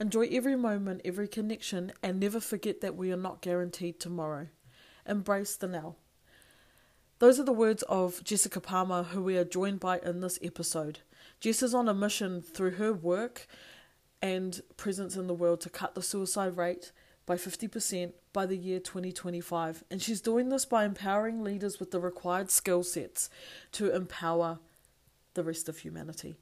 Enjoy every moment, every connection, and never forget that we are not guaranteed tomorrow. Embrace the now. Those are the words of Jessica Palmer, who we are joined by in this episode. Jess is on a mission through her work and presence in the world to cut the suicide rate by 50% by the year 2025. And she's doing this by empowering leaders with the required skill sets to empower the rest of humanity.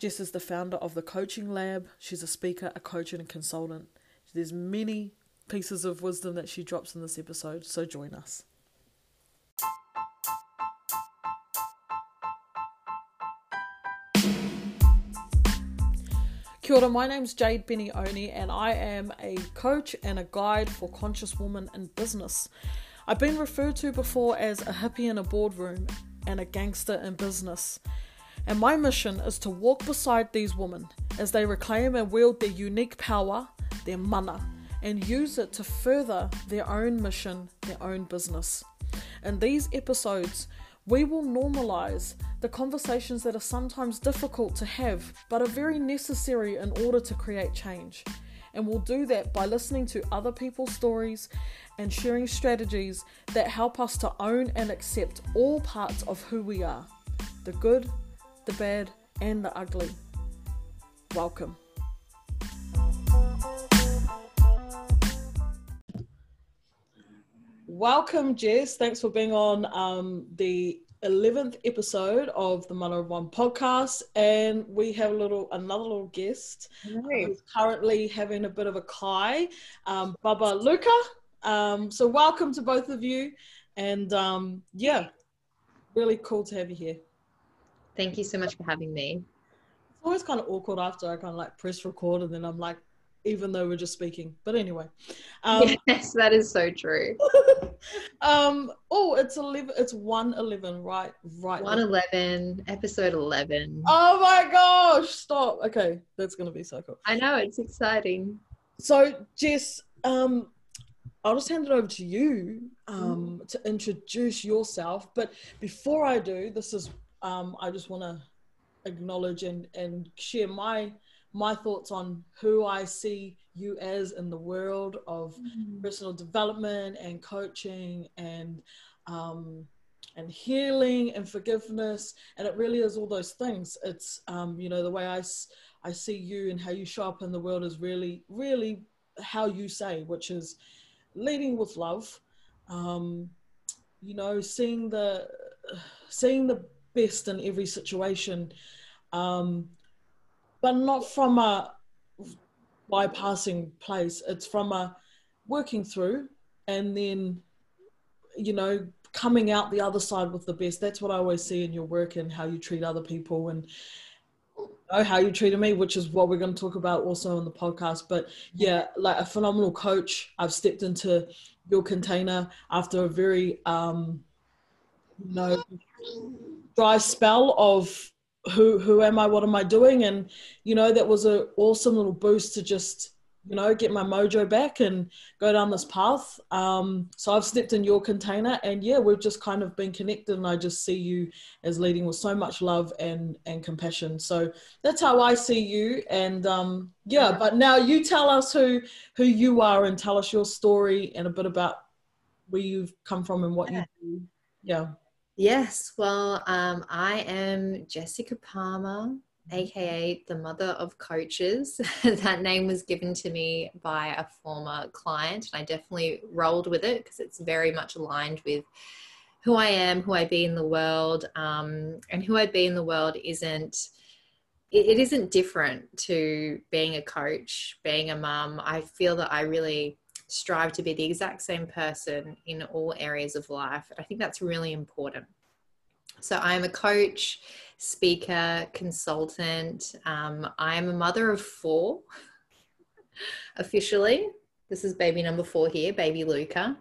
Jess is the founder of the Coaching Lab. She's a speaker, a coach, and a consultant. There's many pieces of wisdom that she drops in this episode, so join us. Kia ora, my name's Jade Benioni, and I am a coach and a guide for conscious women in business. I've been referred to before as a hippie in a boardroom and a gangster in business. And my mission is to walk beside these women as they reclaim and wield their unique power, their mana, and use it to further their own mission, their own business. In these episodes, we will normalize the conversations that are sometimes difficult to have but are very necessary in order to create change. And we'll do that by listening to other people's stories and sharing strategies that help us to own and accept all parts of who we are the good, the bad, and the ugly. Welcome. Welcome, Jess. Thanks for being on um, the 11th episode of the Mother of One podcast. And we have a little another little guest nice. who's currently having a bit of a kai, um, Baba Luca. Um, so, welcome to both of you. And um, yeah, really cool to have you here. Thank you so much for having me. It's always kind of awkward after I kind of like press record and then I'm like, even though we're just speaking. But anyway. Um, yes, that is so true. um, oh, it's eleven. It's one eleven, right? Right. One eleven, episode eleven. Oh my gosh! Stop. Okay, that's gonna be so cool. I know it's exciting. So, Jess, um, I'll just hand it over to you um, mm. to introduce yourself. But before I do, this is um, I just want to acknowledge and and share my my thoughts on who I see you as in the world of mm-hmm. personal development and coaching and um, and healing and forgiveness. And it really is all those things. It's um, you know the way I, I see you and how you show up in the world is really really how you say which is leading with love. Um, you know seeing the seeing the best in every situation um, but not from a bypassing place. It's from a working through and then, you know, coming out the other side with the best. That's what I always see in your work and how you treat other people and know how you treated me, which is what we're going to talk about also on the podcast. But yeah, like a phenomenal coach. I've stepped into your container after a very, um, you know, dry spell of who who am I? What am I doing? And you know, that was an awesome little boost to just you know get my mojo back and go down this path. Um, so I've stepped in your container, and yeah, we've just kind of been connected, and I just see you as leading with so much love and and compassion. So that's how I see you. And um, yeah, but now you tell us who who you are and tell us your story and a bit about where you've come from and what yeah. you do. Yeah. Yes, well, um, I am Jessica Palmer, aka the mother of coaches. that name was given to me by a former client, and I definitely rolled with it because it's very much aligned with who I am, who I be in the world, um, and who I be in the world isn't. It, isn't different to being a coach, being a mum. I feel that I really strive to be the exact same person in all areas of life. I think that's really important. So I'm a coach, speaker, consultant. Um, I'm a mother of four officially. This is baby number four here, baby Luca.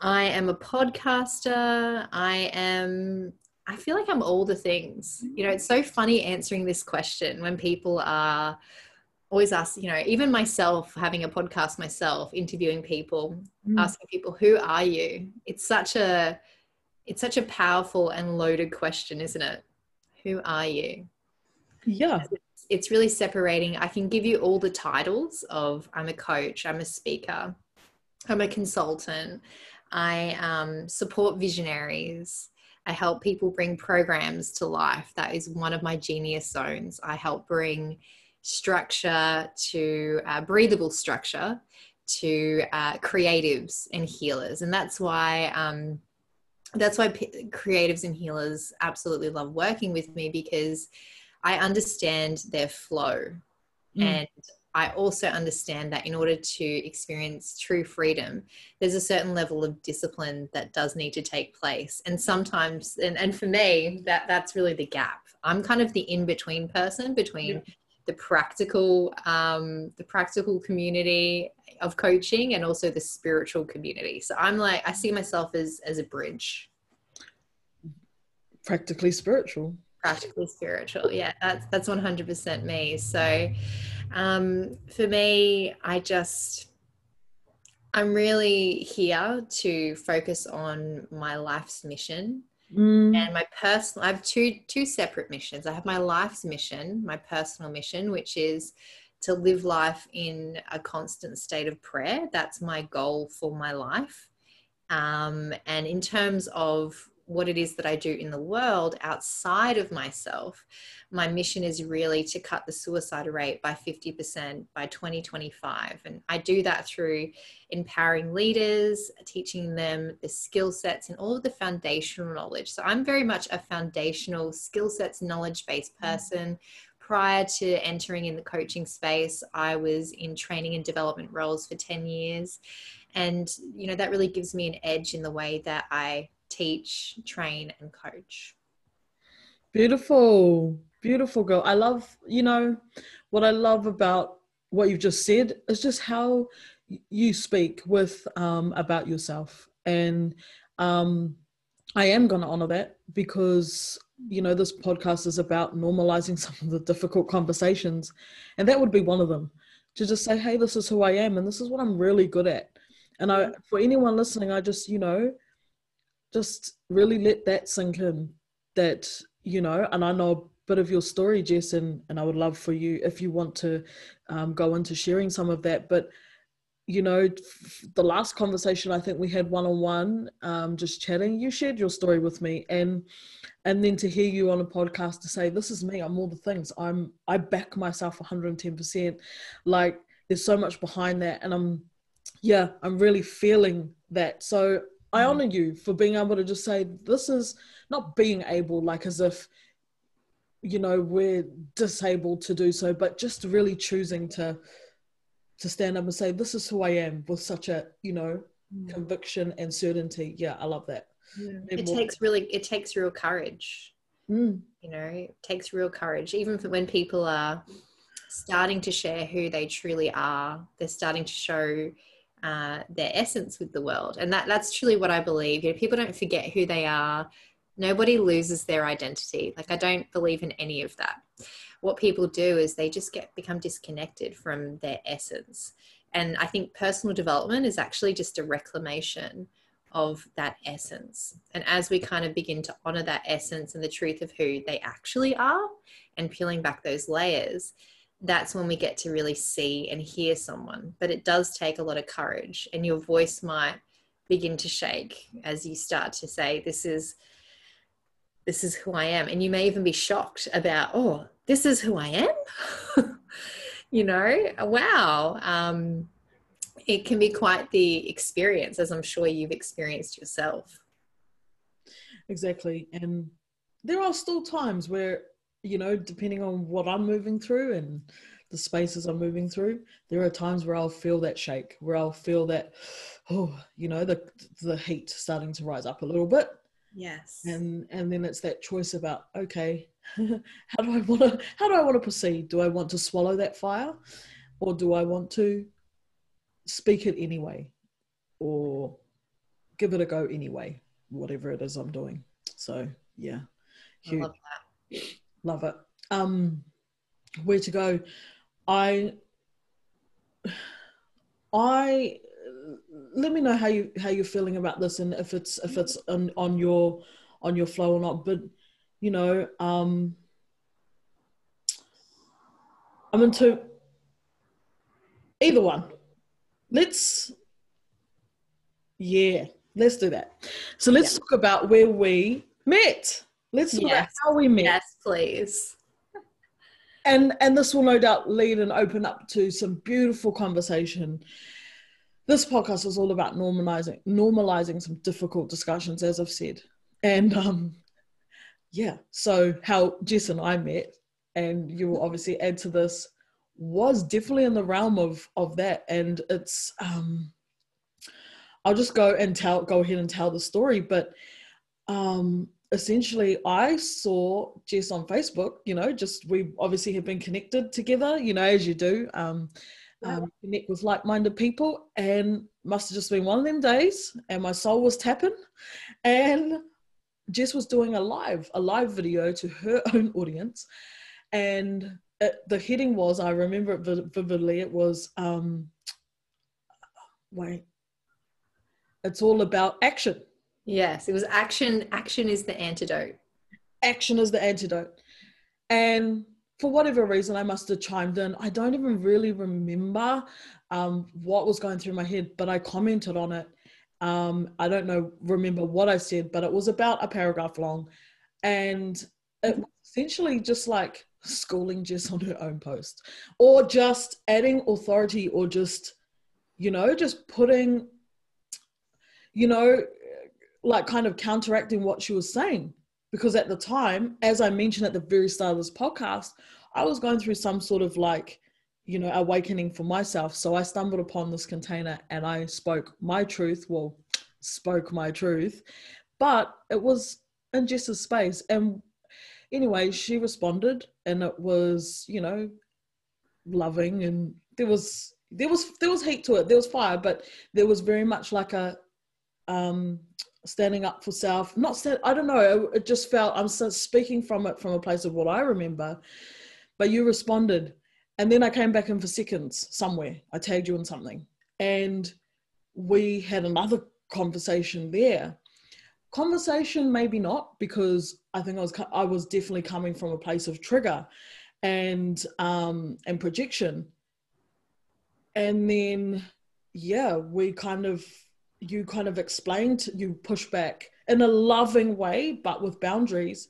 I am a podcaster. I am I feel like I'm all the things. You know, it's so funny answering this question when people are always ask, you know, even myself having a podcast myself, interviewing people, mm. asking people, who are you? It's such a it's such a powerful and loaded question, isn't it? Who are you? Yeah. it's really separating i can give you all the titles of i'm a coach i'm a speaker i'm a consultant i um, support visionaries i help people bring programs to life that is one of my genius zones i help bring structure to uh, breathable structure to uh, creatives and healers and that's why um, that's why p- creatives and healers absolutely love working with me because I understand their flow. Mm. And I also understand that in order to experience true freedom, there's a certain level of discipline that does need to take place. And sometimes, and, and for me, that that's really the gap. I'm kind of the in-between person between yeah. The practical, um, the practical community of coaching and also the spiritual community. So I'm like, I see myself as as a bridge. Practically spiritual practically spiritual yeah that's that's 100% me so um, for me i just i'm really here to focus on my life's mission mm. and my personal i have two two separate missions. I have my life's mission my personal mission which is to live life in a constant state of prayer. That's my goal for my life. Um, and in terms of what it is that I do in the world outside of myself, my mission is really to cut the suicide rate by 50% by 2025. And I do that through empowering leaders, teaching them the skill sets and all of the foundational knowledge. So I'm very much a foundational skill sets, knowledge based mm. person. Prior to entering in the coaching space, I was in training and development roles for 10 years. And, you know, that really gives me an edge in the way that I teach, train, and coach. Beautiful, beautiful girl. I love, you know, what I love about what you've just said is just how you speak with um, about yourself, and um, I am going to honor that because you know this podcast is about normalizing some of the difficult conversations, and that would be one of them. To just say, hey, this is who I am, and this is what I'm really good at. And I, for anyone listening, I just, you know, just really let that sink in that you know and i know a bit of your story jess and, and i would love for you if you want to um, go into sharing some of that. But you know the last conversation i think we had one-on-one um, just chatting. You shared your story with me and and then to hear you on a podcast to say this is me i'm all the things. I'm i back myself 110% like there's so much behind that and i'm yeah i'm really feeling that. So I mm. honor you for being able to just say, this is not being able, like as if, you know, we're disabled to do so, but just really choosing to to stand up and say, this is who I am with such a, you know, mm. conviction and certainty. Yeah, I love that. Yeah. It more- takes really, it takes real courage. Mm. You know, it takes real courage, even for when people are starting to share who they truly are. They're starting to show uh, their essence with the world. And that, that's truly what I believe. You know, people don't forget who they are. Nobody loses their identity. Like I don't believe in any of that. What people do is they just get become disconnected from their essence. And I think personal development is actually just a reclamation of that essence. And as we kind of begin to honor that essence and the truth of who they actually are and peeling back those layers, that's when we get to really see and hear someone. But it does take a lot of courage, and your voice might begin to shake as you start to say, This is this is who I am. And you may even be shocked about, oh, this is who I am. you know, wow. Um, it can be quite the experience, as I'm sure you've experienced yourself. Exactly. And there are still times where you know, depending on what I'm moving through and the spaces I'm moving through, there are times where I'll feel that shake, where I'll feel that, oh, you know, the the heat starting to rise up a little bit. Yes. And and then it's that choice about okay, how do I want to how do I want to proceed? Do I want to swallow that fire, or do I want to speak it anyway, or give it a go anyway, whatever it is I'm doing. So yeah, huge. Love it. Um, where to go? I, I, let me know how you how you're feeling about this and if it's if it's on, on your on your flow or not. But you know, um, I'm into either one. Let's, yeah, let's do that. So let's Yeah. talk about where we met. Let's talk about how we met. Yes, please. and and this will no doubt lead and open up to some beautiful conversation this podcast is all about normalizing normalizing some difficult discussions as i've said and um yeah so how jess and i met and you will obviously add to this was definitely in the realm of of that and it's um i'll just go and tell go ahead and tell the story but um essentially I saw Jess on Facebook, you know, just we obviously have been connected together, you know, as you do, um, um, connect with like-minded people and must have just been one of them days and my soul was tapping and Jess was doing a live, a live video to her own audience and it, the heading was, I remember it vividly, it was, um, wait, it's all about action. Yes, it was action. Action is the antidote. action is the antidote. And for whatever reason, I must have chimed in. I don't even really remember um, what was going through my head, but I commented on it. Um, I don't know, remember what I said, but it was about a paragraph long. And it was essentially just like schooling Jess on her own post or just adding authority or just, you know, just putting, you know, like kind of counteracting what she was saying because at the time, as I mentioned at the very start of this podcast, I was going through some sort of like, you know, awakening for myself. So I stumbled upon this container and I spoke my truth. Well, spoke my truth, but it was in Jess's space. And anyway, she responded and it was, you know, loving and there was there was there was heat to it. There was fire, but there was very much like a um standing up for self not stand, i don't know it, just felt i'm speaking from it from a place of what i remember but you responded. And then i came back in for seconds somewhere. I tagged you in something. And we had another conversation there. Conversation maybe not because i think i was i was definitely coming from a place of trigger and um and projection. And then yeah we kind of you kind of explained you push back in a loving way but with boundaries.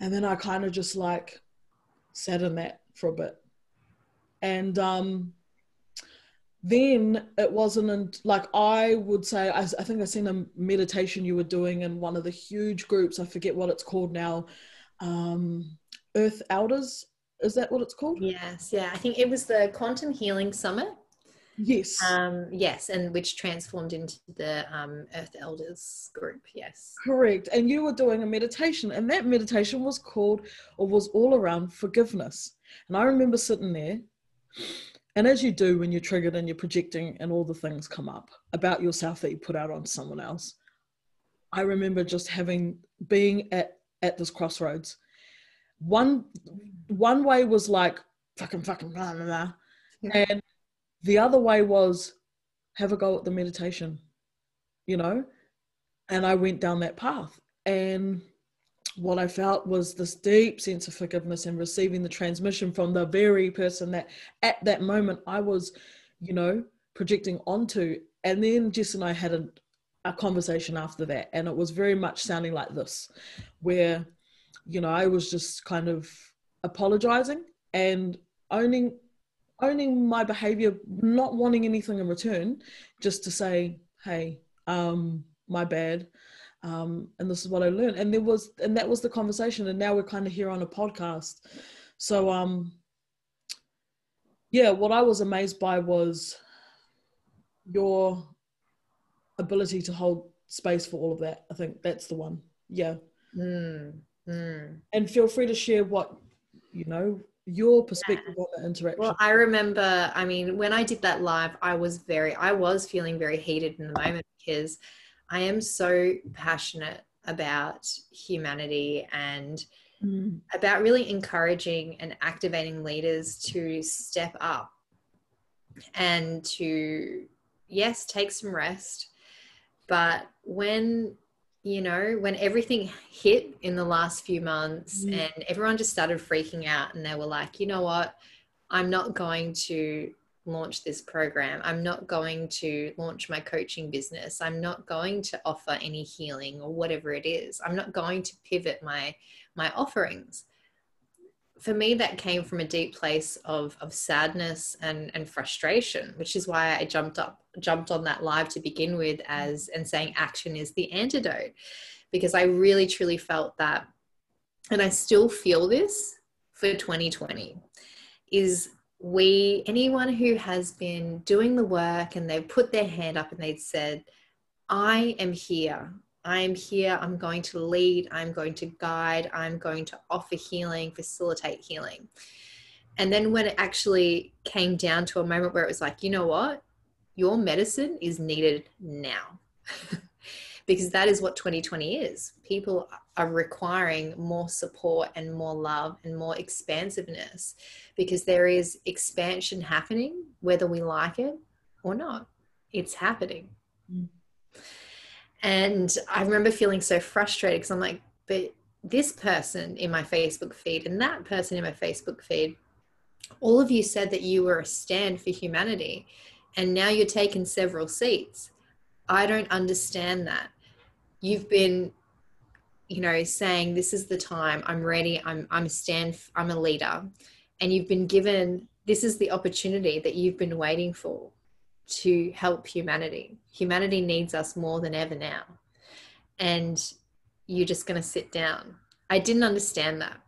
And then i kind of just like sat in that for a bit. And um then it wasn't in, like i would say I, I think i seen a meditation you were doing in one of the huge groups. I forget what it's called now. Um earth elders is that what it's called? Yes, yeah. I think it was the Quantum Healing Summit. Yes Um, yes, and which transformed into the um, Earth Elders group. Yes. Correct. And you were doing a meditation, and that meditation was called or was all around forgiveness. And I remember sitting there, and as you do when you're triggered and you're projecting, and all the things come up about yourself that you put out on someone else. I remember just having being at at this crossroads. One one way was like fucking fucking blah blah blah, and the other way was have a go at the meditation, you know. And I went down that path, and what I felt was this deep sense of forgiveness and receiving the transmission from the very person that at that moment I was, you know, projecting onto. And then Jess and I had a, a conversation after that, and it was very much sounding like this, where, you know, I was just kind of apologizing and owning owning my behavior not wanting anything in return just to say hey um my bad um and this is what i learned. And there was and that was the conversation and now we're kind of here on a podcast. So um yeah what i was amazed by was your ability to hold space for all of that i think that's the one. Yeah. Mm, mm. and feel free to share what you know your perspective on that interaction Well, I remember, I mean, when I did that live, I was very, I was feeling very heated in the moment because I am so passionate about humanity and Mm. about really encouraging and activating leaders to step up and to, yes, take some rest. But when, you know, when everything hit in the last few months Mm. and everyone just started freaking out and they were like, you know what? I'm not going to launch this program. I'm not going to launch my coaching business. I'm not going to offer any healing or whatever it is. I'm not going to pivot my my offerings. For me, that came from a deep place of, of sadness and, and frustration, which is why I jumped up, jumped on that live to begin with as and saying action is the antidote. Because I really truly felt that, and I still feel this for 2020, is we anyone who has been doing the work and they've put their hand up and they've said i am here i am here i'm going to lead i'm going to guide i'm going to offer healing facilitate healing and then when it actually came down to a moment where it was like you know what your medicine is needed now because that is what 2020 is. People are requiring more support and more love and more expansiveness because there is expansion happening, whether we like it or not. It's happening. Mm. And I remember feeling so frustrated because I'm like, but this person in my Facebook feed and that person in my Facebook feed, all of you said that you were a stand for humanity, and now you're taking several seats. I don't understand that. You've been you know saying this is the time. I'm ready. I'm i'm a stand i'm a leader. And you've been given this is the opportunity that you've been waiting for to help humanity humanity needs us more than ever now and you're just going to sit down i didn't understand that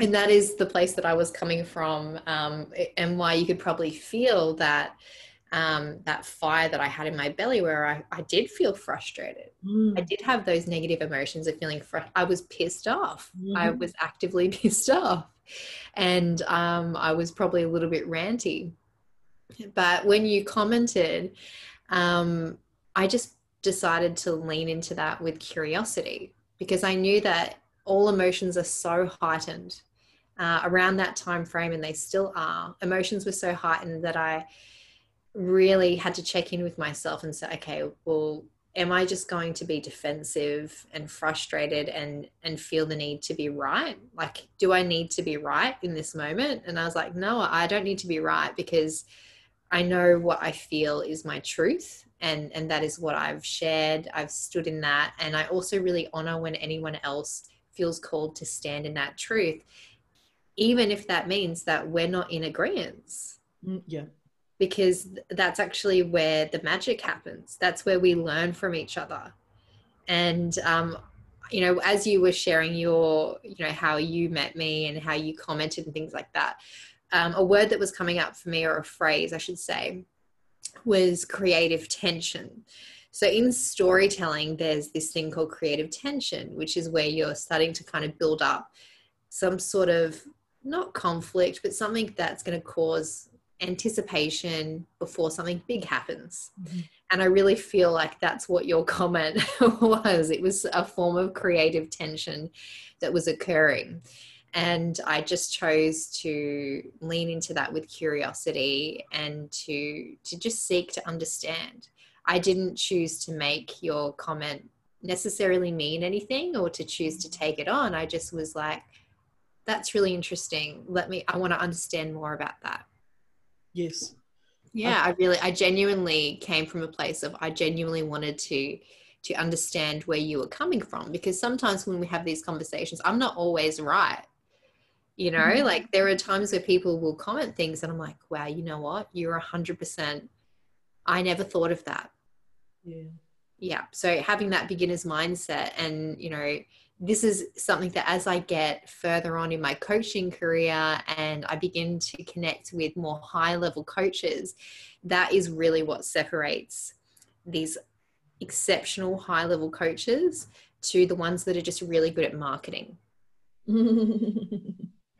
and that is the place that i was coming from um, and why you could probably feel that um, that fire that I had in my belly where I, I did feel frustrated. Mm. I did have those negative emotions of feeling I was pissed off. Mm-hmm. I was actively pissed off. And um, I was probably a little bit ranty. But when you commented, um, I just decided to lean into that with curiosity because I knew that all emotions are so heightened uh, around that time frame, and they still are. Emotions were so heightened that I really had to check in with myself and say, okay, well, am I just going to be defensive and frustrated and and feel the need to be right? Like, do I need to be right in this moment? And I was like, no, I don't need to be right because I know what I feel is my truth and and that is what I've shared. I've stood in that and I also really honor when anyone else feels called to stand in that truth even if that means that we're not in agreement. Mm, yeah because that's actually where the magic happens. That's where we learn from each other. And, um, you know, as you were sharing your, you know, how you met me and how you commented and things like that, um, a word that was coming up for me, or a phrase, I should say, was creative tension. So in storytelling, there's this thing called creative tension, which is where you're starting to kind of build up some sort of not conflict, but something that's going to cause anticipation before something big happens. Mm-hmm. And I really feel like that's what your comment was. It was a form of creative tension that was occurring. And I just chose to lean into that with curiosity and to, to just seek to understand. I didn't choose to make your comment necessarily mean anything or to choose to take it on. I just was like, that's really interesting. Let me, I want to understand more about that. Yes. Yeah, I, I really, I genuinely came from a place of I genuinely wanted to to understand where you were coming from because sometimes when we have these conversations, I'm not always right. You know, mm-hmm. like there are times where people will comment things and I'm like, wow, you know what? You're hundred percent. I never thought of that. Yeah. Yeah. So having that beginner's mindset and, you know, this is something that as I get further on in my coaching career and I begin to connect with more high level coaches, that is really what separates these exceptional high level coaches to the ones that are just really good at marketing.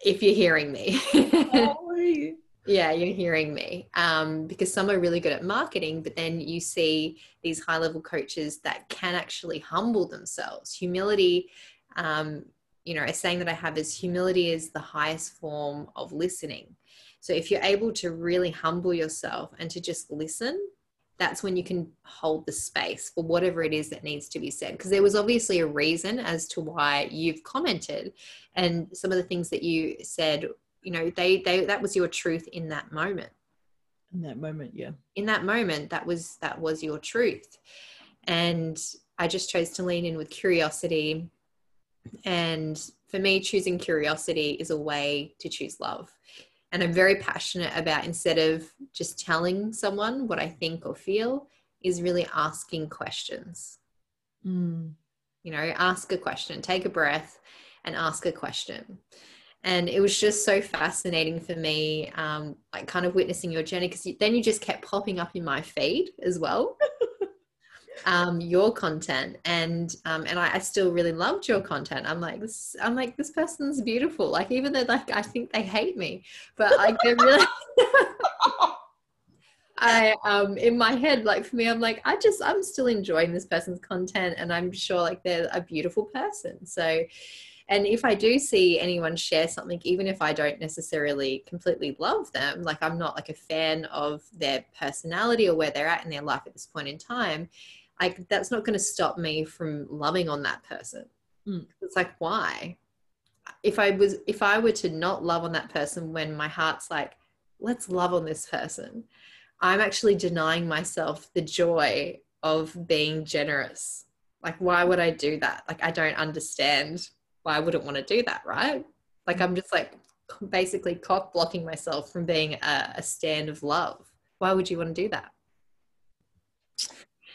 if you're hearing me. yeah, you're hearing me. Um, because some are really good at marketing, but then you see these high level coaches that can actually humble themselves. Humility, um, you know, a saying that I have is humility is the highest form of listening. So if you're able to really humble yourself and to just listen, that's when you can hold the space for whatever it is that needs to be said. Because there was obviously a reason as to why you've commented. And some of the things that you said you know they they that was your truth in that moment in that moment yeah in that moment that was that was your truth and i just chose to lean in with curiosity and for me choosing curiosity is a way to choose love and i'm very passionate about instead of just telling someone what i think or feel is really asking questions. Mm. you know ask a question take a breath and ask a question. And it was just so fascinating for me um, like kind of witnessing your journey because then you just kept popping up in my feed as well um, your content and um, and I, I, still really loved your content i'm like this i'm like this person's beautiful like even though like i think they hate me but like they're really I um in my head, like for me, I'm like, I just I'm still enjoying this person's content and I'm sure like they're a beautiful person. So and if I do see anyone share something, even if I don't necessarily completely love them, like I'm not like a fan of their personality or where they're at in their life at this point in time, like that's not going to stop me from loving on that person. Mm. It's like, why? If I was, if I were to not love on that person when my heart's like, let's love on this person, I'm actually denying myself the joy of being generous. Like, why would I do that? Like, I don't understand why I wouldn't want to do that, right? Like I'm just like basically cock blocking myself from being a, a stand of love. Why would you want to do that?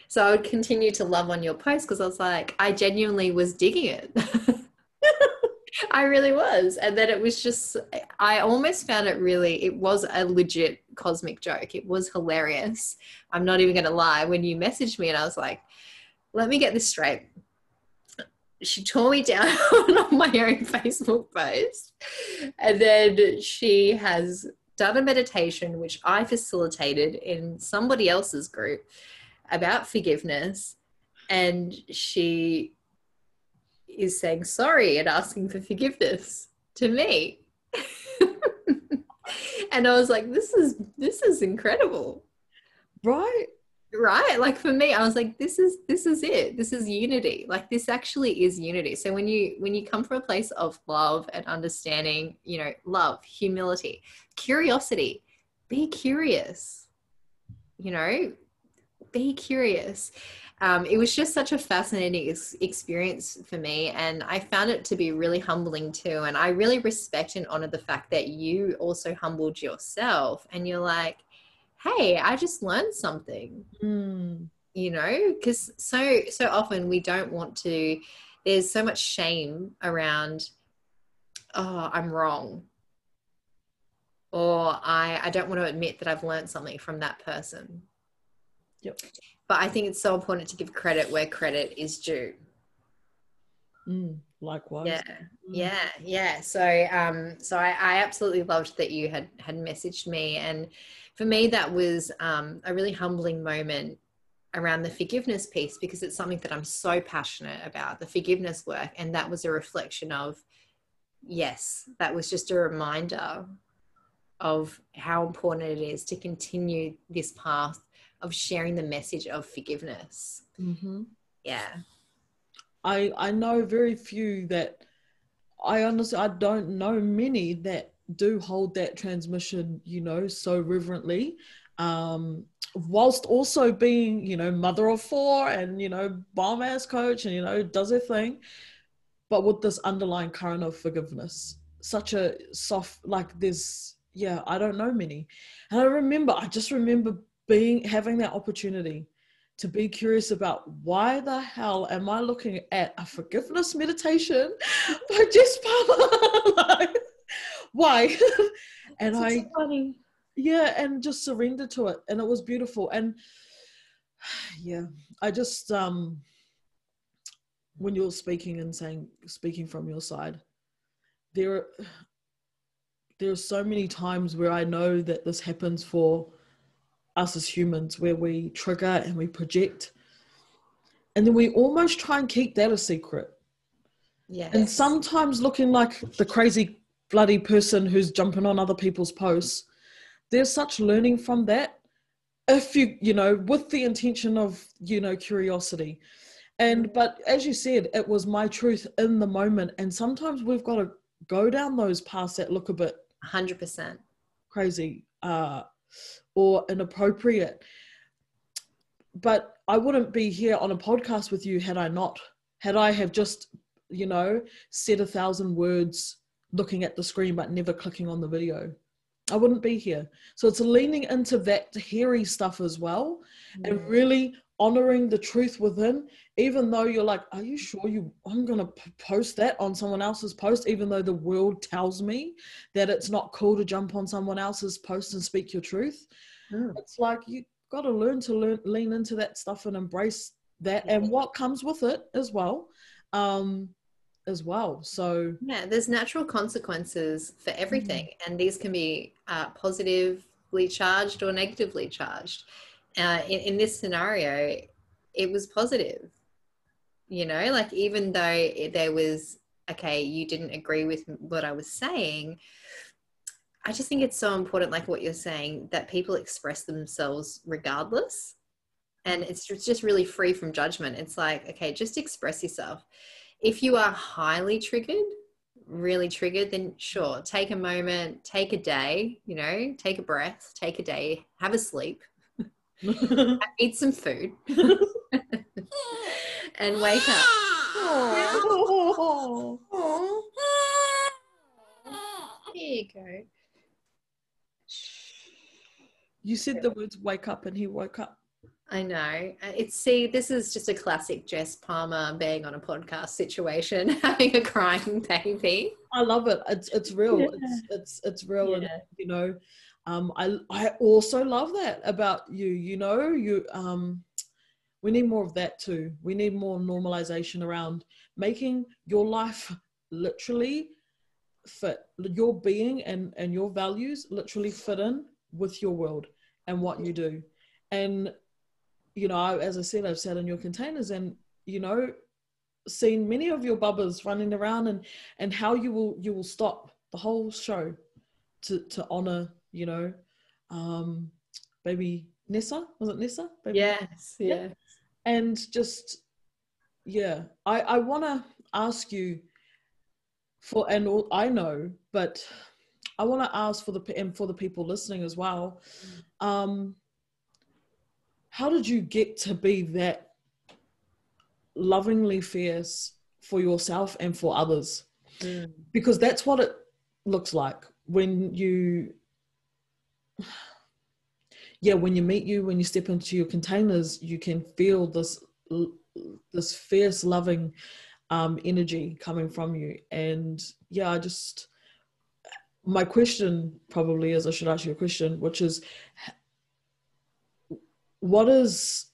So I would continue to love on your post because I was like, I genuinely was digging it. I really was. And then it was just, I almost found it really, it was a legit cosmic joke. It was hilarious. I'm not even going to lie. When you messaged me and I was like, let me get this straight she tore me down on my own Facebook post. And then she has done a meditation, which I facilitated in somebody else's group about forgiveness. And she is saying sorry and asking for forgiveness to me. and I was like, this is this is incredible. Right right like for me i was like this is this is it this is unity like this actually is unity so when you when you come from a place of love and understanding you know love humility curiosity be curious you know be curious. Um, it was just such a fascinating ex- experience for me and i found it to be really humbling too and i really respect and honor the fact that you also humbled yourself and you're like hey i just learned something. Mm. you know because so so often we don't want to there's so much shame around oh i'm wrong or i i don't want to admit that i've learned something from that person yep. But i think it's so important to give credit where credit is due. Mm, likewise. Yeah. Mm. yeah yeah. So um so I, I absolutely loved that you had had messaged me. And for me, that was um, a really humbling moment around the forgiveness piece because it's something that I'm so passionate about the forgiveness work. And that was a reflection of, yes, that was just a reminder of how important it is to continue this path of sharing the message of forgiveness. Mm-hmm. Yeah. I I know very few that I honestly I don't know many that do hold that transmission, you know, so reverently. Um, whilst also being, you know, mother of four and, you know, bomb ass coach and, you know, does her thing, but with this underlying current of forgiveness. Such a soft, like there's, yeah, I don't know many. And I remember, I just remember being, having that opportunity to be curious about why the hell am I looking at a forgiveness meditation by Jess Palmer? why? and That's I, so funny. yeah, and just surrender to it, and it was beautiful. And yeah, I just um, when you're speaking and saying speaking from your side, there there are so many times where I know that this happens for us as humans, where we trigger and we project, and then we almost try and keep that a secret. Yeah. And sometimes looking like the crazy bloody person who's jumping on other people's posts. There's such learning from that. If you, you know, with the intention of, you know, curiosity. And, but as you said, it was my truth in the moment. And sometimes we've got to go down those paths that look a bit 100%. Crazy uh, or inappropriate. But I wouldn't be here on a podcast with you had I not. Had I have just, you know, said a thousand words looking at the screen but never clicking on the video. I wouldn't be here. So it's leaning into that hairy stuff as well mm. and really honoring the truth within, even though you're like, are you sure you, I'm going to post that on someone else's post, even though the world tells me that it's not cool to jump on someone else's post and speak your truth. Mm. It's like, you got to learn to learn, lean into that stuff and embrace that and what comes with it as well. Um, as well. So yeah, there's natural consequences for everything, mm. and these can be uh, positively charged or negatively charged. Uh, in, in this scenario, it was positive. You know, like even though there was okay, you didn't agree with what I was saying. I just think it's so important, like what you're saying, that people express themselves regardless. And it's just really free from judgment. It's like, okay, just express yourself if you are highly triggered, really triggered, then sure, take a moment, take a day, you know, take a breath, take a day, have a sleep, eat some food, and wake up. Here you go. You said the words wake up and he woke up. I know. Uh, it's see, this is just a classic Jess Palmer being on a podcast situation, having a crying baby. I love it. It's it's real. Yeah. It's it's it's real, yeah. and you know, um, I I also love that about you. You know, you um, we need more of that too. We need more normalization around making your life literally fit your being and and your values literally fit in with your world and what you do and you know, as I said, I've sat in your containers and, you know, seen many of your bubbers running around and, and how you will, you will stop the whole show to, to honor, you know, um, baby Nessa, was it Nessa? Baby yes, yes. And just, yeah, I, I want to ask you for, and all, I know, but I want to ask for the, and for the people listening as well, mm. um, how did you get to be that lovingly fierce for yourself and for others? Mm. Because that's what it looks like when you yeah when you meet you when you step into your containers you can feel this this fierce loving um, energy coming from you. And yeah i just my question probably is i should ask you a question which is what is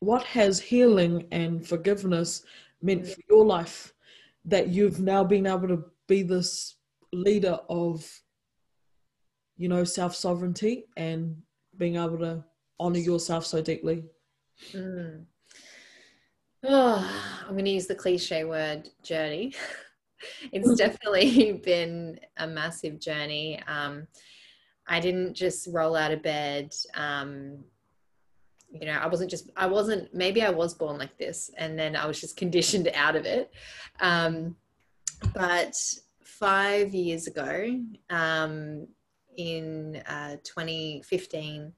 what has healing and forgiveness meant for your life that you've now been able to be this leader of you know self sovereignty and being able to honor yourself so deeply mm. oh, i'm going to use the cliche word journey it's definitely been a massive journey um, I didn't just roll out of bed. Um, you know, I wasn't just, I wasn't, maybe I was born like this and then I was just conditioned out of it. Um, but five years ago, um, in uh, 2015,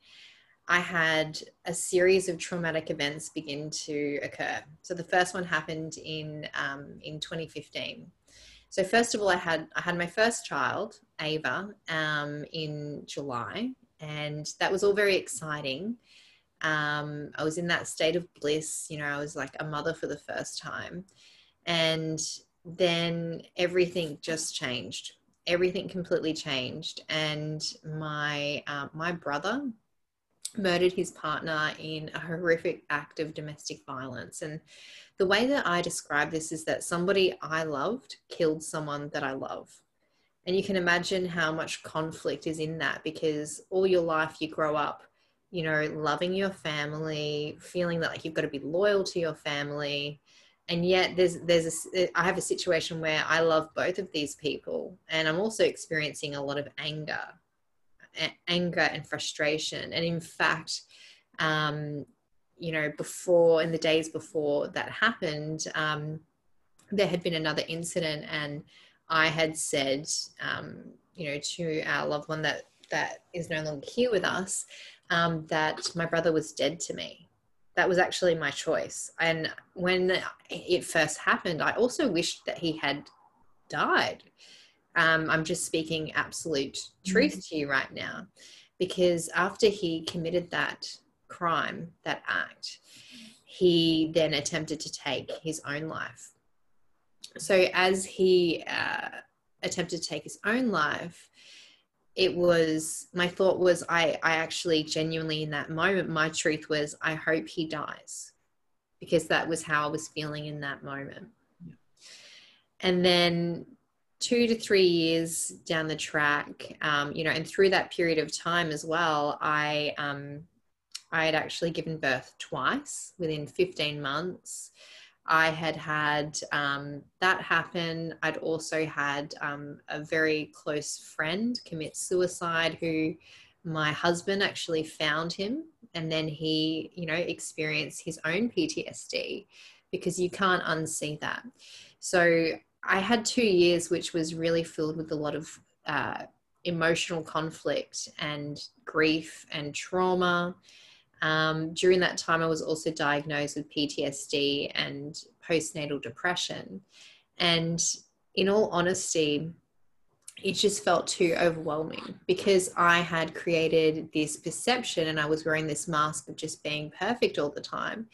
I had a series of traumatic events begin to occur. So the first one happened in um, in 2015, so first of all, I had I had my first child, Ava, um, in July, and that was all very exciting. Um, I was in that state of bliss. You know, I was like a mother for the first time, and then everything just changed. Everything completely changed, and my uh, my brother murdered his partner in a horrific act of domestic violence, and the way that I describe this is that somebody I loved killed someone that I love. And you can imagine how much conflict is in that because all your life you grow up, you know, loving your family, feeling that like you've got to be loyal to your family. And yet there's there's a I have a situation where I love both of these people and I'm also experiencing a lot of anger, anger and frustration. And in fact, um, you know, before in the days before that happened, um, there had been another incident, and I had said, um, you know, to our loved one that that is no longer here with us, um, that my brother was dead to me. That was actually my choice. And when it first happened, I also wished that he had died. Um, I'm just speaking absolute truth mm. to you right now, because after he committed that crime, that act, he then attempted to take his own life. So as he uh, attempted to take his own life, it was my thought was I I actually genuinely in that moment my truth was I hope he dies because that was how I was feeling in that moment. Yeah. And then two to three years down the track, um, you know, and through that period of time as well, I um, I had actually given birth twice within 15 months. I had had um, that happen. I'd also had um, a very close friend commit suicide who my husband actually found him and then he, you know, experienced his own PTSD because you can't unsee that. So I had two years which was really filled with a lot of uh, emotional conflict and grief and trauma um, during that time, I was also diagnosed with PTSD and postnatal depression. And in all honesty, it just felt too overwhelming because I had created this perception and I was wearing this mask of just being perfect all the time.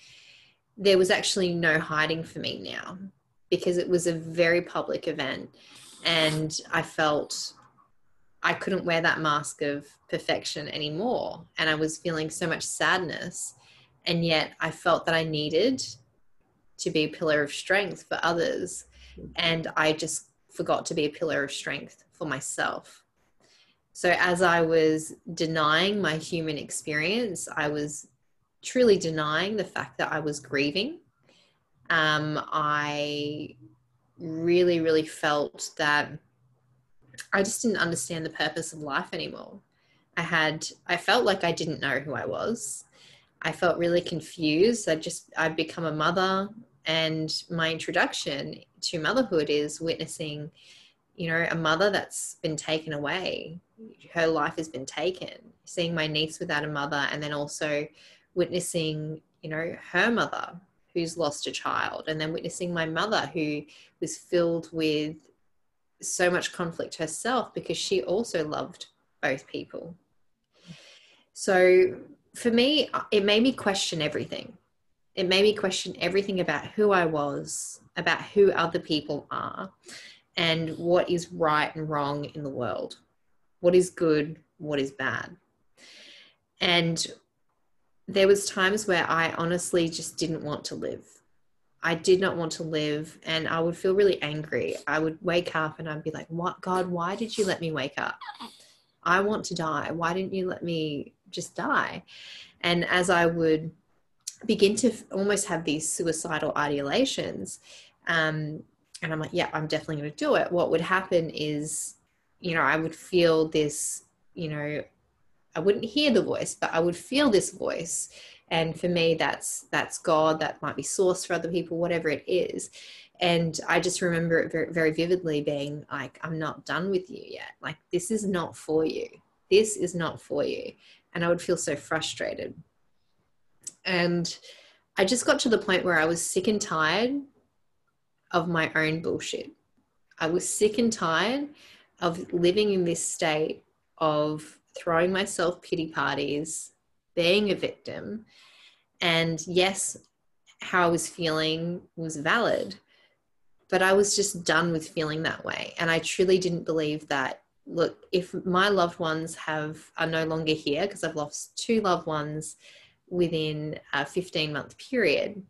There was actually no hiding for me now because it was a very public event and I felt I couldn't wear that mask of perfection anymore. And I was feeling so much sadness. And yet I felt that I needed to be a pillar of strength for others. And I just forgot to be a pillar of strength for myself. So as I was denying my human experience, I was truly denying the fact that I was grieving. Um, I really, really felt that I just didn't understand the purpose of life anymore. I had, I felt like I didn't know who I was. I felt really confused. I just, I'd become a mother, and my introduction to motherhood is witnessing, you know, a mother that's been taken away. Her life has been taken. Seeing my niece without a mother, and then also witnessing, you know, her mother who's lost a child, and then witnessing my mother who was filled with so much conflict herself because she also loved both people. So for me, it made me question everything. It made me question everything about who I was, about who other people are, and what is right and wrong in the world. What is good, what is bad. And there was times where I honestly just didn't want to live. I did not want to live and I would feel really angry. I would wake up and I'd be like, What God, why did you let me wake up? I want to die. Why didn't you let me just die? And as I would begin to almost have these suicidal ideations, um, and I'm like, yeah, I'm definitely going to do it. What would happen is, you know, I would feel this, you know, I wouldn't hear the voice, but I would feel this voice and for me that's that's god that might be source for other people whatever it is. And i just remember it very, very vividly being like i'm not done with you yet. Like this is not for you. This is not for you. And i would feel so frustrated. And i just got to the point where i was sick and tired of my own bullshit. I was sick and tired of living in this state of throwing myself pity parties being a victim. And yes, how I was feeling was valid, but I was just done with feeling that way. And I truly didn't believe that. Look, if my loved ones have are no longer here because I've lost two loved ones within a 15 month period,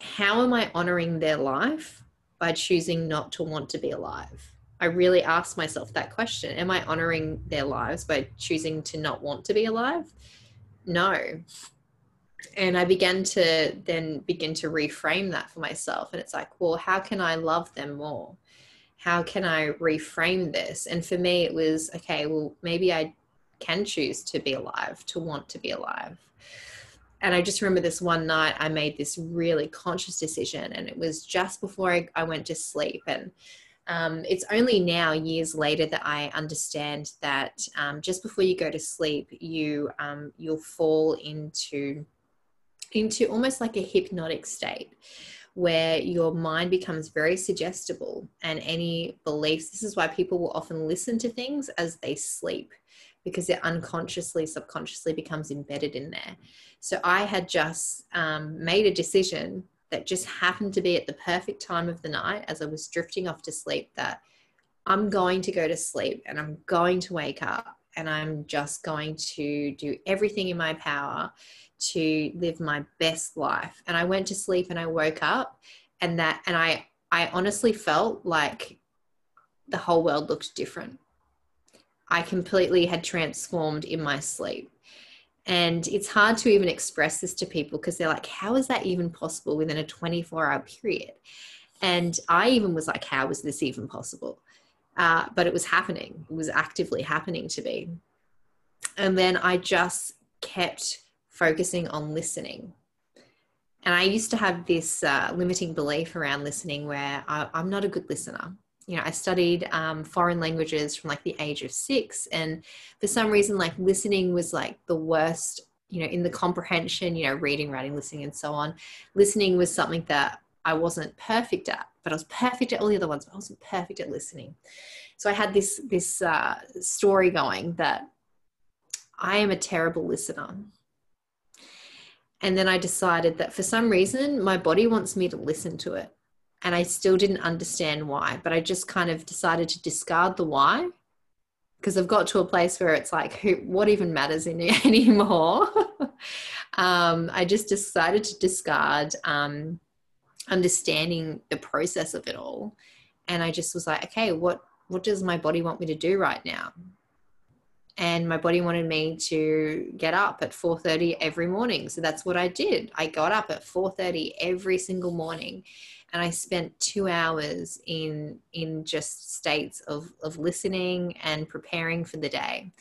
how am I honoring their life by choosing not to want to be alive? I really asked myself that question. Am I honoring their lives by choosing to not want to be alive? No. And i began to then begin to reframe that for myself. And it's like well how can i love them more? How can i reframe this? And for me it was okay well maybe i can choose to be alive to want to be alive. And i just remember this one night i made this really conscious decision and it was just before i, I went to sleep. And Um, it's only now, years later, that I understand that um, just before you go to sleep, you um, you'll fall into into almost like a hypnotic state where your mind becomes very suggestible and any beliefs. This is why people will often listen to things as they sleep because it unconsciously, subconsciously becomes embedded in there. So I had just um, made a decision that just happened to be at the perfect time of the night as I was drifting off to sleep that I'm going to go to sleep and I'm going to wake up and I'm just going to do everything in my power to live my best life. And I went to sleep and I woke up and that and I I honestly felt like the whole world looked different. I completely had transformed in my sleep. And it's hard to even express this to people because they're like, how is that even possible within a 24 hour period? And I even was like, how is this even possible? Uh, but it was happening, it was actively happening to me. And then I just kept focusing on listening. And I used to have this uh, limiting belief around listening where I, am not a good listener. You know, I studied um, foreign languages from like the age of six. And for some reason, like listening was like the worst, you know, in the comprehension, you know, reading, writing, listening, and so on. Listening was something that I wasn't perfect at, but I was perfect at all the other ones, but I wasn't perfect at listening. So I had this, this uh, story going that I am a terrible listener and then I decided that for some reason, my body wants me to listen to it. And I still didn't understand why, but I just kind of decided to discard the why because I've got to a place where it's like, who, what even matters in, anymore? um, I just decided to discard um, understanding the process of it all. And I just was like, okay, what, what does my body want me to do right now? and my body wanted me to get up at 4:30 every morning so that's what I did I got up at 4:30 every single morning and I spent 2 hours in in just states of of listening and preparing for the day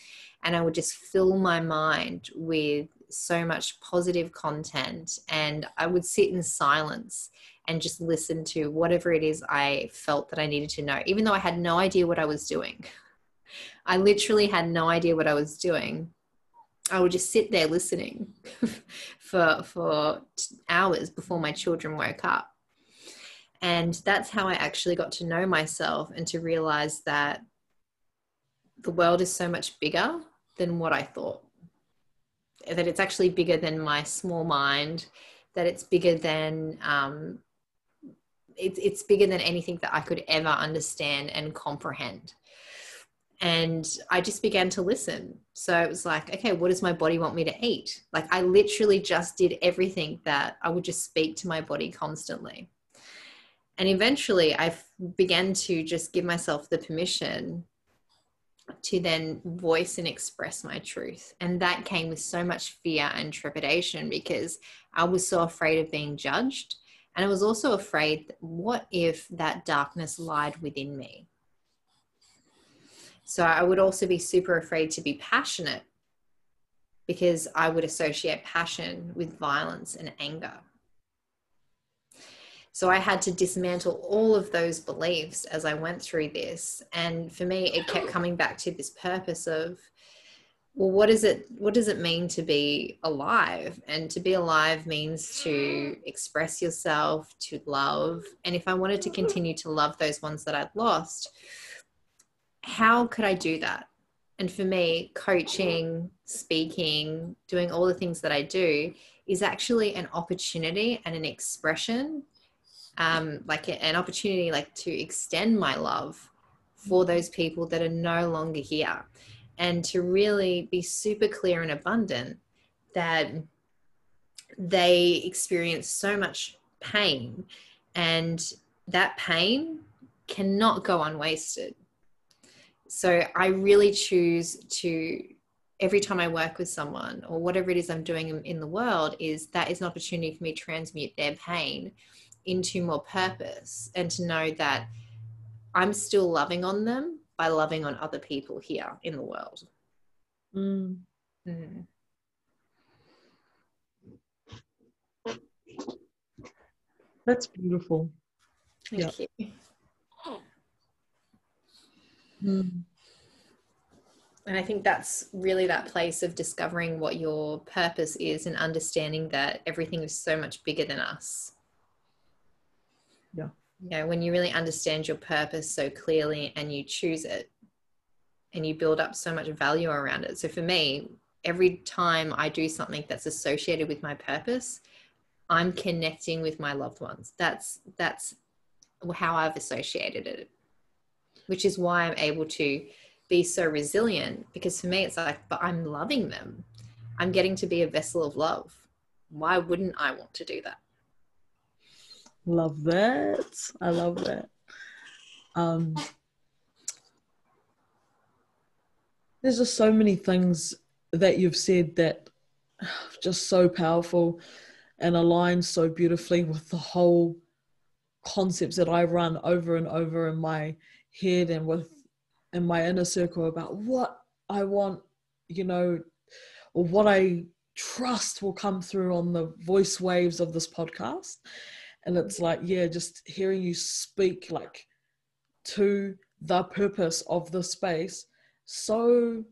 and I would just fill my mind with so much positive content and I would sit in silence and just listen to whatever it is I felt that I needed to know even though I had no idea what I was doing I literally had no idea what I was doing. I would just sit there listening for for hours before my children woke up. And that's how I actually got to know myself and to realize that the world is so much bigger than what I thought. That it's actually bigger than my small mind, that it's bigger than um, it's, it's bigger than anything that I could ever understand and comprehend and I just began to listen. So it was like, okay, what does my body want me to eat? Like I literally just did everything that I would just speak to my body constantly. And eventually I began to just give myself the permission to then voice and express my truth. And that came with so much fear and trepidation because I was so afraid of being judged. And I was also afraid, what if that darkness lied within me? So I would also be super afraid to be passionate because I would associate passion with violence and anger. So I had to dismantle all of those beliefs as I went through this. And for me, it kept coming back to this purpose of, well, what is it? What does it mean to be alive? And to be alive means to express yourself, to love. And if I wanted to mm-hmm. continue to love those ones that I'd lost, how could I do that? And for me, coaching, speaking, doing all the things that I do is actually an opportunity and an expression, um, like an opportunity, like to extend my love for those people that are no longer here, and to really be super clear and abundant that they experience so much pain, and that pain cannot go unwasted. So I really choose to every time I work with someone or whatever it is I'm doing in, in the world is that is an opportunity for me to transmute their pain into more purpose and to know that I'm still loving on them by loving on other people here in the world. Mm. Mm. That's beautiful. Thank yeah. you. Mm. And I think that's really that place of discovering what your purpose is and understanding that everything is so much bigger than us. Yeah. Know, when you really understand your purpose so clearly and you choose it and you build up so much value around it. So for me, every time I do something that's associated with my purpose, I'm connecting with my loved ones. That's that's how I've associated it. Which is why I'm able to be so resilient because for me it's like but i'm loving them i'm getting to be a vessel of love why wouldn't i want to do that love that i love that um there's just so many things that you've said that just so powerful and aligns so beautifully with the whole concepts that I run over and over in my head and with in my inner circle about what I want, you know, or what I trust will come through on the voice waves of this podcast. And it's like, yeah, just hearing you speak like to the purpose of the space so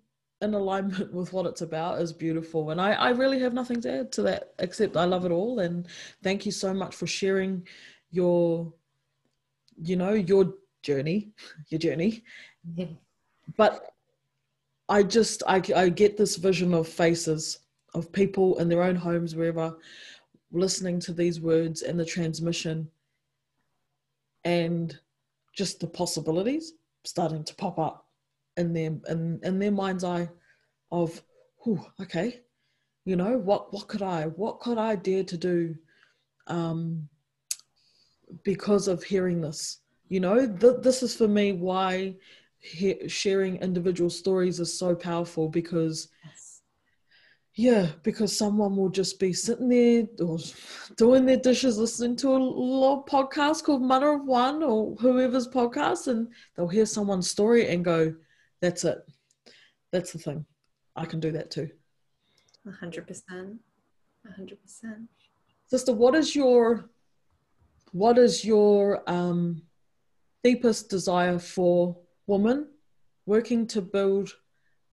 in alignment with what it's about is beautiful. And I, I really have nothing to add to that except I love it all. And thank you so much for sharing your, you know, your journey, your journey but I just I, I get this vision of faces of people in their own homes wherever listening to these words and the transmission and just the possibilities starting to pop up in their in, in their mind's eye of oh okay you know what what could i what could i dare to do um because of hearing this you know th- this is for me why he- sharing individual stories is so powerful because. Yeah because someone will just be sitting there or doing their dishes listening to a little podcast called mother of one or whoever's podcast and they'll hear someone's story and go that's it. That's the thing. I can do that too. 100% 100% sister what is your what is your um deepest desire for women working to build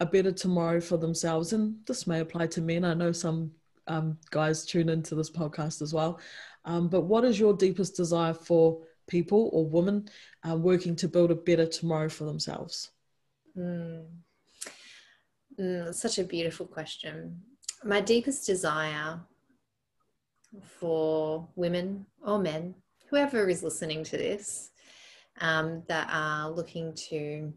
a better tomorrow for themselves. And this may apply to men. I know some um, guys tune into this podcast as well. Um, but what is your deepest desire for people or women uh, working to build a better tomorrow for themselves? Mm. Mm, such a beautiful question. My deepest desire for women or men, whoever is listening to this, um, that are looking to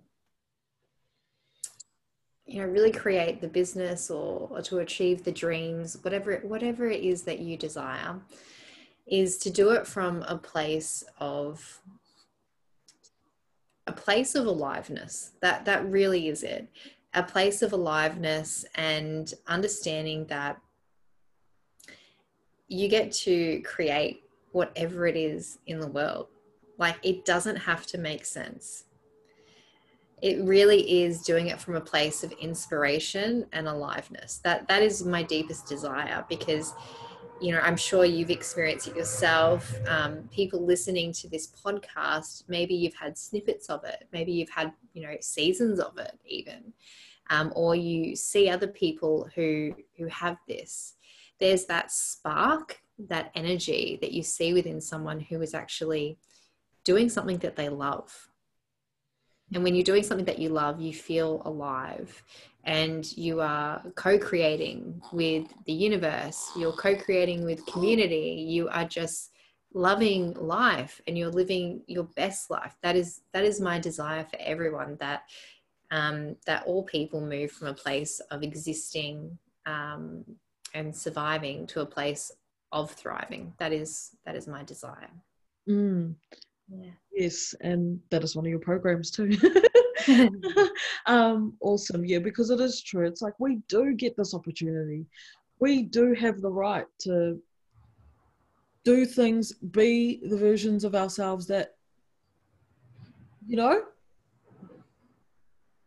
you know really create the business or, or to achieve the dreams whatever whatever it is that you desire is to do it from a place of a place of aliveness. That that really is it. A place of aliveness and understanding that you get to create whatever it is in the world. Like it doesn't have to make sense. It really is doing it from a place of inspiration and aliveness. That that is my deepest desire because you know i'm sure you've experienced it yourself um, people listening to this podcast maybe you've had snippets of it maybe you've had you know seasons of it even um, or you see other people who who have this there's that spark that energy that you see within someone who is actually doing something that they love. And when you're doing something that you love, you feel alive and you are co creating with the universe, you're co creating with community, you are just loving life and you're living your best life. That is, that is my desire for everyone that, um, that all people move from a place of existing um, and surviving to a place of thriving. That is, that is my desire. Mm. Yeah. Yes, and that is one of your programs too. um, awesome, yeah, because it is true. It's like we do get this opportunity. We do have the right to do things, be the versions of ourselves that, you know,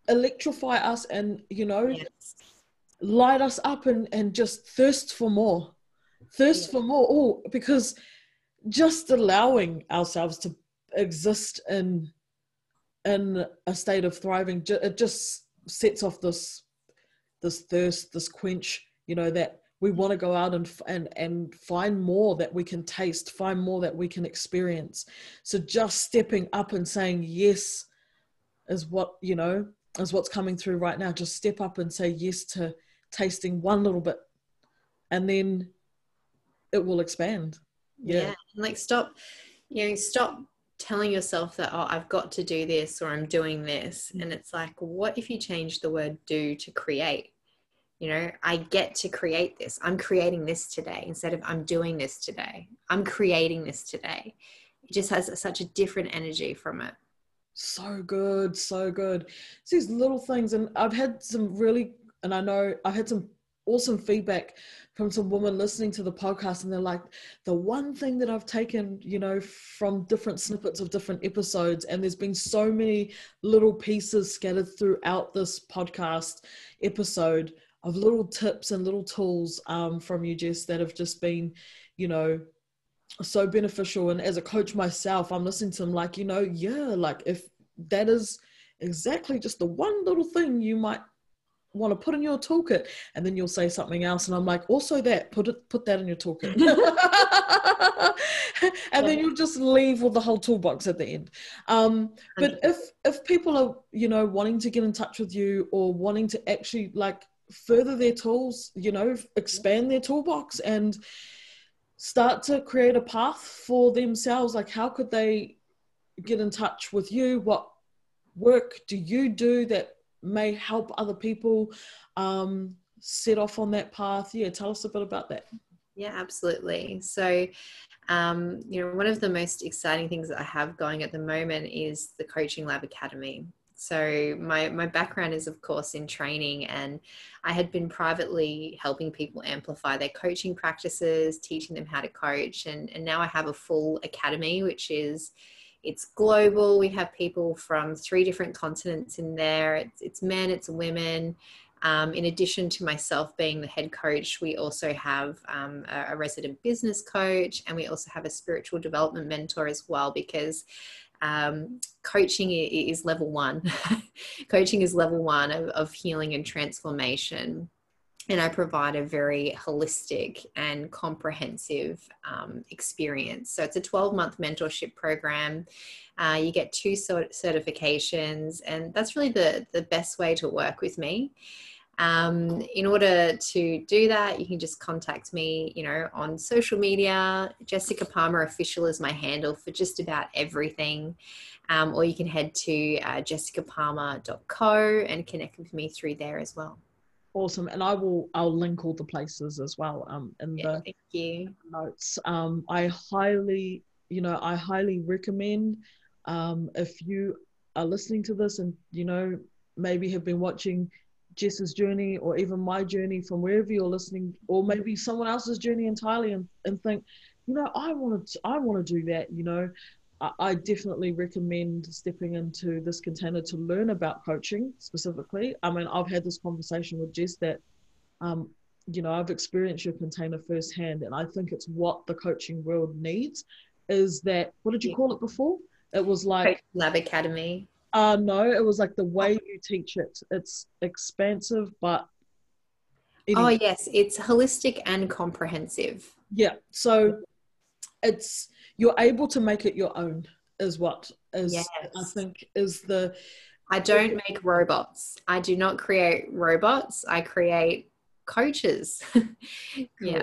electrify us and, you know, yes. light us up and, and just thirst for more. Thirst yeah. for more. Oh, because just allowing ourselves to exist in in a state of thriving. It just sets off this this thirst this quench you know that we want to go out and and and find more that we can taste find more that we can experience. So just stepping up and saying yes is what you know is what's coming through right now. Just step up and say yes to tasting one little bit and then it will expand. Yeah, yeah. like stop you know stop telling yourself that oh i've got to do this or i'm doing this mm. and it's like what if you change the word do to create? You know i get to create this. I'm creating this today instead of i'm doing this today. I'm creating this today. It just has such a different energy from it. So good so good. It's these little things and i've had some really and i know i've had some awesome feedback from some women listening to the podcast and they're like the one thing that i've taken you know from different snippets of different episodes and there's been so many little pieces scattered throughout this podcast episode of little tips and little tools um, from you jess that have just been you know so beneficial. And as a coach myself i'm listening to them like you know yeah like if that is exactly just the one little thing you might want to put in your toolkit and then you'll say something else and i'm like also that put it put that in your toolkit. And then you'll just leave with the whole toolbox at the end. Um, but if if people are you know wanting to get in touch with you or wanting to actually like further their tools you know expand their toolbox and start to create a path for themselves like how could they get in touch with you? What work do you do that may help other people um, set off on that path. Yeah, tell us a bit about that. Yeah, absolutely. So, um, you know, one of the most exciting things that I have going at the moment is the Coaching Lab Academy. So my my background is of course in training and I had been privately helping people amplify their coaching practices, teaching them how to coach and, and now I have a full academy which is it's global. We have people from three different continents in there. It's, it's men, it's women. Um, in addition to myself being the head coach, we also have um, a, a, resident business coach and we also have a spiritual development mentor as well because um, coaching is level one. coaching is level one of, of healing and transformation and I provide a very holistic and comprehensive um, experience. So it's a 12 month mentorship program. Uh, you get two certifications, and that's really the, the best way to work with me. Um, in order to do that, you can just contact me, you know, on social media. Jessica Palmer Official is my handle for just about everything. Um, or you can head to uh, jessicapalmer.co and connect with me through there as well awesome. And i will i'll link all the places as well um in yeah, the thank you. notes. Um i highly you know i highly recommend um if you are listening to this and you know maybe have been watching jess's journey or even my journey from wherever you're listening or maybe someone else's journey entirely and, and think you know i want to i want to do that you know I definitely recommend stepping into this container to learn about coaching specifically. I mean, I've had this conversation with Jess that, um, you know, I've experienced your container firsthand, and I think it's what the coaching world needs. Is that what did you call it before? It was like Lab Academy. Uh, no, it was like the way you teach it. It's expansive, but oh yes, it's holistic and comprehensive. Yeah, so it's you're able to make it your own is what is yes. I think is the I don't make robots. I do not create robots. I create coaches. yeah.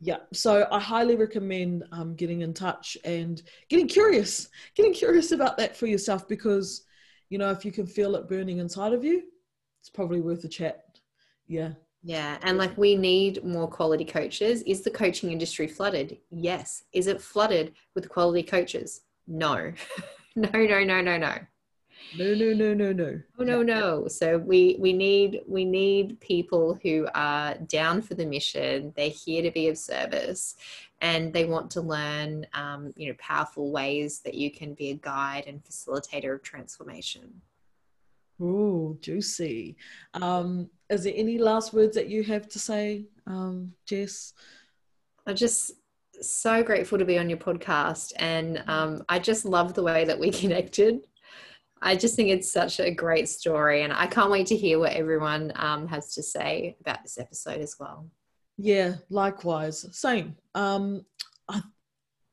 Yeah. So I highly recommend um, getting in touch and getting curious, getting curious about that for yourself because, you know, if you can feel it burning inside of you, it's probably worth a chat. Yeah. Yeah. And like we need more quality coaches. Is the coaching industry flooded? Yes. Is it flooded with quality coaches? No. no, no, no, no, no. No, no, no, no, no. Oh, no, no. So we we need we need people who are down for the mission. They're here to be of service, and they want to learn, um, you know, powerful ways that you can be a guide and facilitator of transformation. Oh, juicy. Um, is there any last words that you have to say, um, Jess? I'm just so grateful to be on your podcast, and um, I just love the way that we connected. I just think it's such a great story, and I can't wait to hear what everyone um, has to say about this episode as well. Yeah, likewise. Same. Um, I,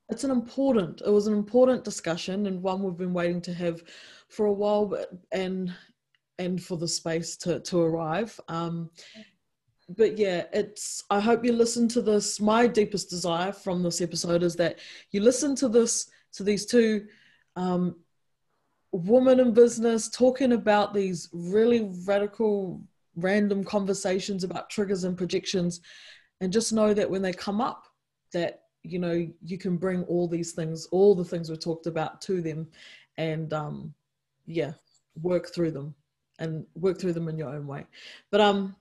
it's an important. It was an important discussion, and one we've been waiting to have for a while, but and and for the space to to arrive. Um, but yeah, it's. I hope you listen to this. My deepest desire from this episode is that you listen to this to these two um, woman in business talking about these really radical random conversations about triggers and projections and just know that when they come up that you know you can bring all these things all the things we talked about to them and um yeah work through them and work through them in your own way but um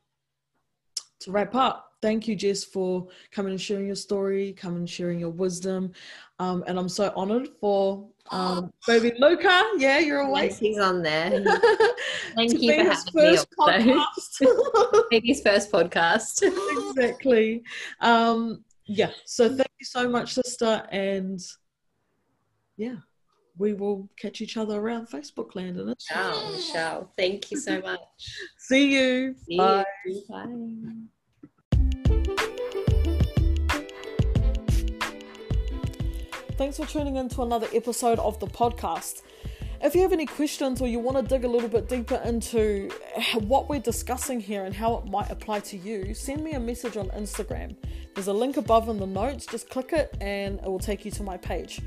to wrap up thank you jess for coming and sharing your story coming and sharing your wisdom um and i'm so honored for um, baby Luca, yeah, you're awake. Yes, he's on there. Thank you for having first me. Podcast. Baby's first podcast. exactly. Um, yeah. So thank you so much, sister, and yeah, we will catch each other around Facebook land. And shall, shall. Thank you so much. See you. See Bye. You. Bye. Thanks for tuning in to another episode of the podcast. If you have any questions or you want to dig a little bit deeper into what we're discussing here and how it might apply to you, send me a message on Instagram. There's a link above in the notes, just click it and it will take you to my page.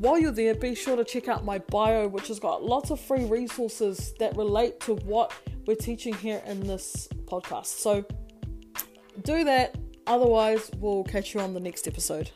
While you're there, be sure to check out my bio, which has got lots of free resources that relate to what we're teaching here in this podcast. So do that, otherwise, we'll catch you on the next episode.